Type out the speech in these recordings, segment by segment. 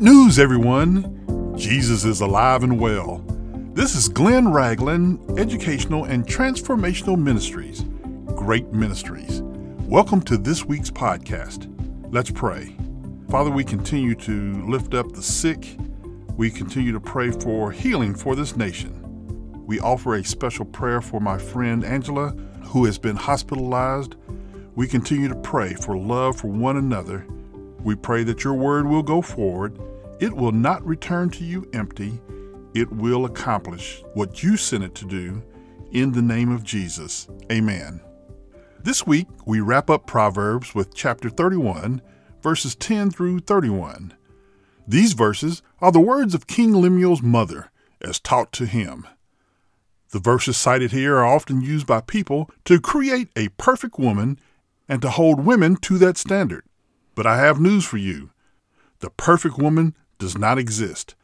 News, everyone! Jesus is alive and well. This is Glenn Ragland, Educational and Transformational Ministries. Great Ministries. Welcome to this week's podcast. Let's pray. Father, we continue to lift up the sick. We continue to pray for healing for this nation. We offer a special prayer for my friend Angela, who has been hospitalized. We continue to pray for love for one another we pray that your word will go forward. It will not return to you empty. It will accomplish what you sent it to do. In the name of Jesus. Amen. This week, we wrap up Proverbs with chapter 31, verses 10 through 31. These verses are the words of King Lemuel's mother, as taught to him. The verses cited here are often used by people to create a perfect woman and to hold women to that standard. But I have news for you. The perfect woman does not exist,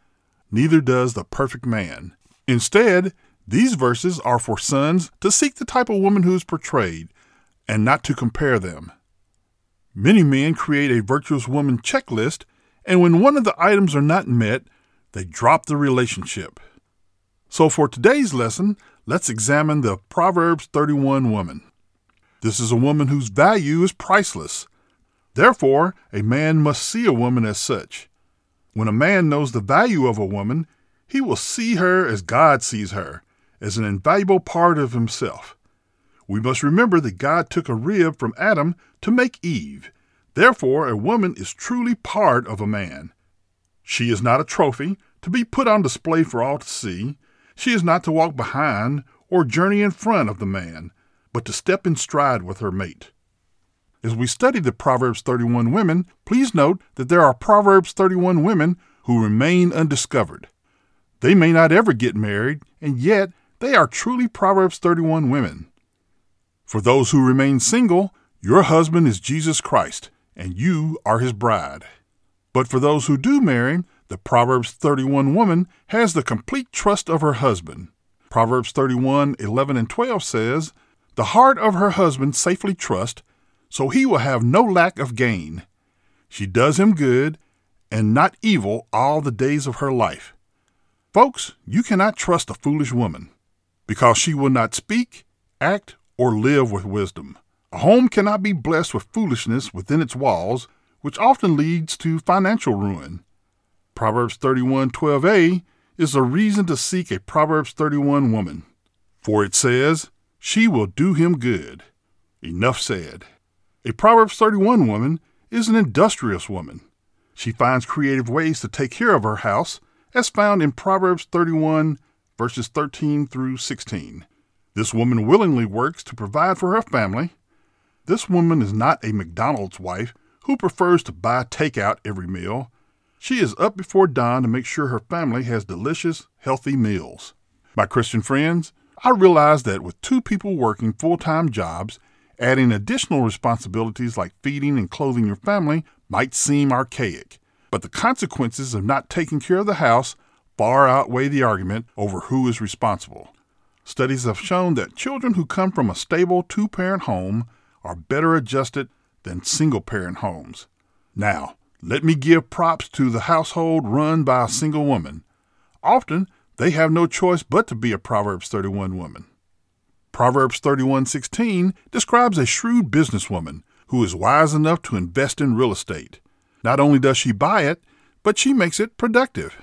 neither does the perfect man. Instead, these verses are for sons to seek the type of woman who is portrayed, and not to compare them. Many men create a virtuous woman checklist, and when one of the items are not met, they drop the relationship. So, for today's lesson, let's examine the Proverbs 31 woman. This is a woman whose value is priceless. Therefore, a man must see a woman as such. When a man knows the value of a woman, he will see her as God sees her, as an invaluable part of himself. We must remember that God took a rib from Adam to make Eve. Therefore, a woman is truly part of a man. She is not a trophy to be put on display for all to see. She is not to walk behind or journey in front of the man, but to step in stride with her mate. As we study the Proverbs 31 women, please note that there are Proverbs 31 women who remain undiscovered. They may not ever get married, and yet they are truly Proverbs 31 women. For those who remain single, your husband is Jesus Christ, and you are his bride. But for those who do marry, the Proverbs 31 woman has the complete trust of her husband. Proverbs 31 11 and 12 says, The heart of her husband safely trust, so he will have no lack of gain. She does him good and not evil all the days of her life. Folks, you cannot trust a foolish woman because she will not speak, act, or live with wisdom. A home cannot be blessed with foolishness within its walls, which often leads to financial ruin. Proverbs 31:12a is a reason to seek a Proverbs 31 woman, for it says, "She will do him good." Enough said. A Proverbs 31 woman is an industrious woman. She finds creative ways to take care of her house, as found in Proverbs 31, verses 13 through 16. This woman willingly works to provide for her family. This woman is not a McDonald's wife who prefers to buy takeout every meal. She is up before dawn to make sure her family has delicious, healthy meals. My Christian friends, I realize that with two people working full time jobs, Adding additional responsibilities like feeding and clothing your family might seem archaic, but the consequences of not taking care of the house far outweigh the argument over who is responsible. Studies have shown that children who come from a stable two parent home are better adjusted than single parent homes. Now, let me give props to the household run by a single woman. Often, they have no choice but to be a Proverbs 31 woman. Proverbs 31:16 describes a shrewd businesswoman who is wise enough to invest in real estate. Not only does she buy it, but she makes it productive.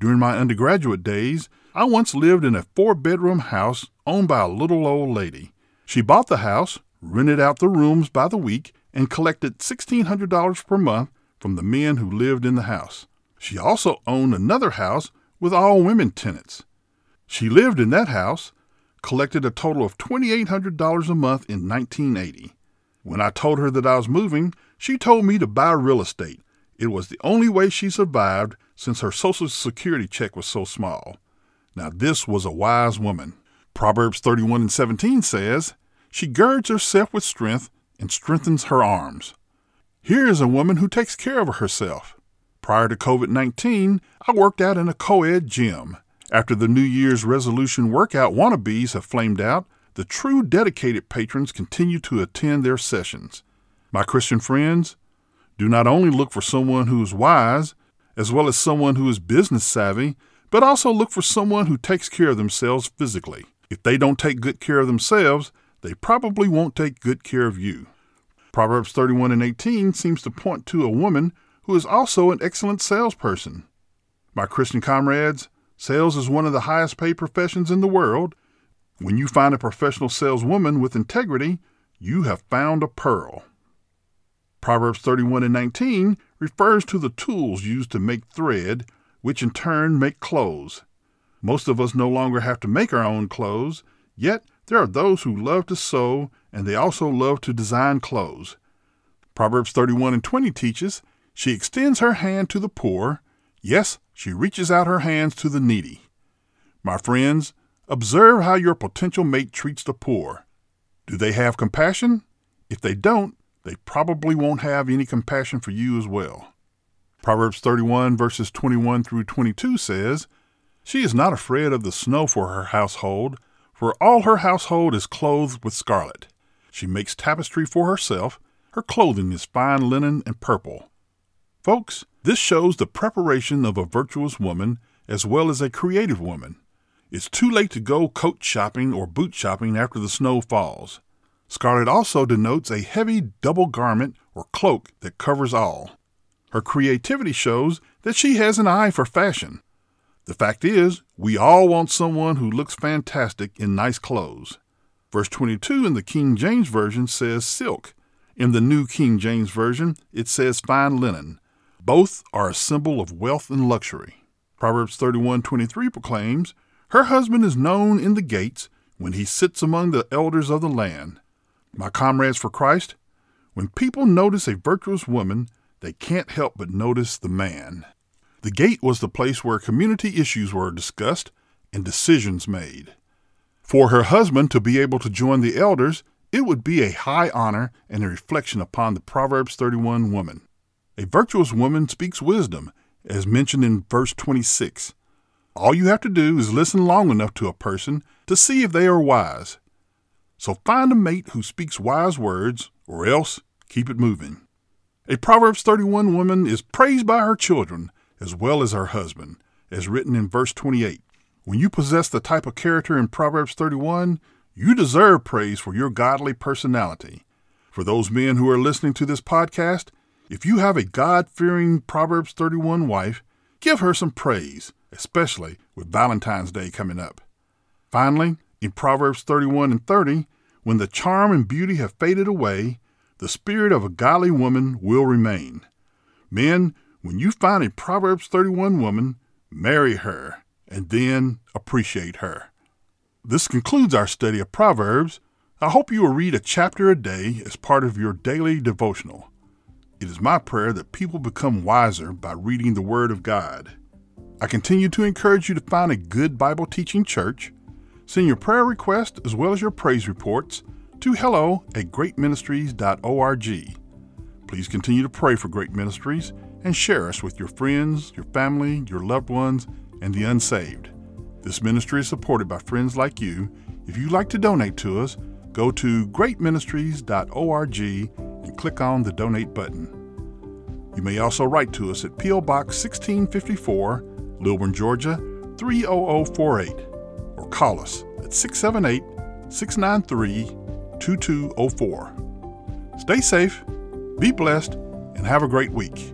During my undergraduate days, I once lived in a four-bedroom house owned by a little old lady. She bought the house, rented out the rooms by the week, and collected $1,600 per month from the men who lived in the house. She also owned another house with all women tenants. She lived in that house collected a total of $2,800 a month in 1980. When I told her that I was moving, she told me to buy real estate. It was the only way she survived since her Social Security check was so small. Now, this was a wise woman. Proverbs 31 and 17 says, She girds herself with strength and strengthens her arms. Here is a woman who takes care of herself. Prior to COVID 19, I worked out in a co ed gym. After the New Year's resolution workout wannabes have flamed out, the true dedicated patrons continue to attend their sessions. My Christian friends, do not only look for someone who is wise, as well as someone who is business savvy, but also look for someone who takes care of themselves physically. If they don't take good care of themselves, they probably won't take good care of you. Proverbs 31 and 18 seems to point to a woman who is also an excellent salesperson. My Christian comrades, sales is one of the highest paid professions in the world. When you find a professional saleswoman with integrity, you have found a pearl. Proverbs 31 and 19 refers to the tools used to make thread, which in turn make clothes. Most of us no longer have to make our own clothes, yet there are those who love to sew and they also love to design clothes. Proverbs 31 and 20 teaches she extends her hand to the poor. Yes, she reaches out her hands to the needy. My friends, observe how your potential mate treats the poor. Do they have compassion? If they don't, they probably won't have any compassion for you as well. Proverbs 31 verses 21 through 22 says, She is not afraid of the snow for her household, for all her household is clothed with scarlet. She makes tapestry for herself, her clothing is fine linen and purple. Folks, this shows the preparation of a virtuous woman as well as a creative woman. It's too late to go coat shopping or boot shopping after the snow falls. Scarlet also denotes a heavy double garment or cloak that covers all. Her creativity shows that she has an eye for fashion. The fact is, we all want someone who looks fantastic in nice clothes. Verse 22 in the King James Version says silk. In the New King James Version, it says fine linen. Both are a symbol of wealth and luxury. Proverbs 31:23 proclaims, "Her husband is known in the gates when he sits among the elders of the land." My comrades for Christ, when people notice a virtuous woman, they can't help but notice the man. The gate was the place where community issues were discussed and decisions made. For her husband to be able to join the elders, it would be a high honor and a reflection upon the Proverbs 31 woman. A virtuous woman speaks wisdom, as mentioned in verse 26. All you have to do is listen long enough to a person to see if they are wise. So find a mate who speaks wise words, or else keep it moving. A Proverbs 31 woman is praised by her children as well as her husband, as written in verse 28. When you possess the type of character in Proverbs 31, you deserve praise for your godly personality. For those men who are listening to this podcast, if you have a God fearing Proverbs 31 wife, give her some praise, especially with Valentine's Day coming up. Finally, in Proverbs 31 and 30, when the charm and beauty have faded away, the spirit of a godly woman will remain. Men, when you find a Proverbs 31 woman, marry her and then appreciate her. This concludes our study of Proverbs. I hope you will read a chapter a day as part of your daily devotional. It is my prayer that people become wiser by reading the Word of God. I continue to encourage you to find a good Bible teaching church. Send your prayer request as well as your praise reports to hello at greatministries.org. Please continue to pray for Great Ministries and share us with your friends, your family, your loved ones, and the unsaved. This ministry is supported by friends like you. If you'd like to donate to us, go to greatministries.org and click on the donate button. You may also write to us at P.O. Box 1654, Lilburn, Georgia 30048, or call us at 678 693 2204. Stay safe, be blessed, and have a great week.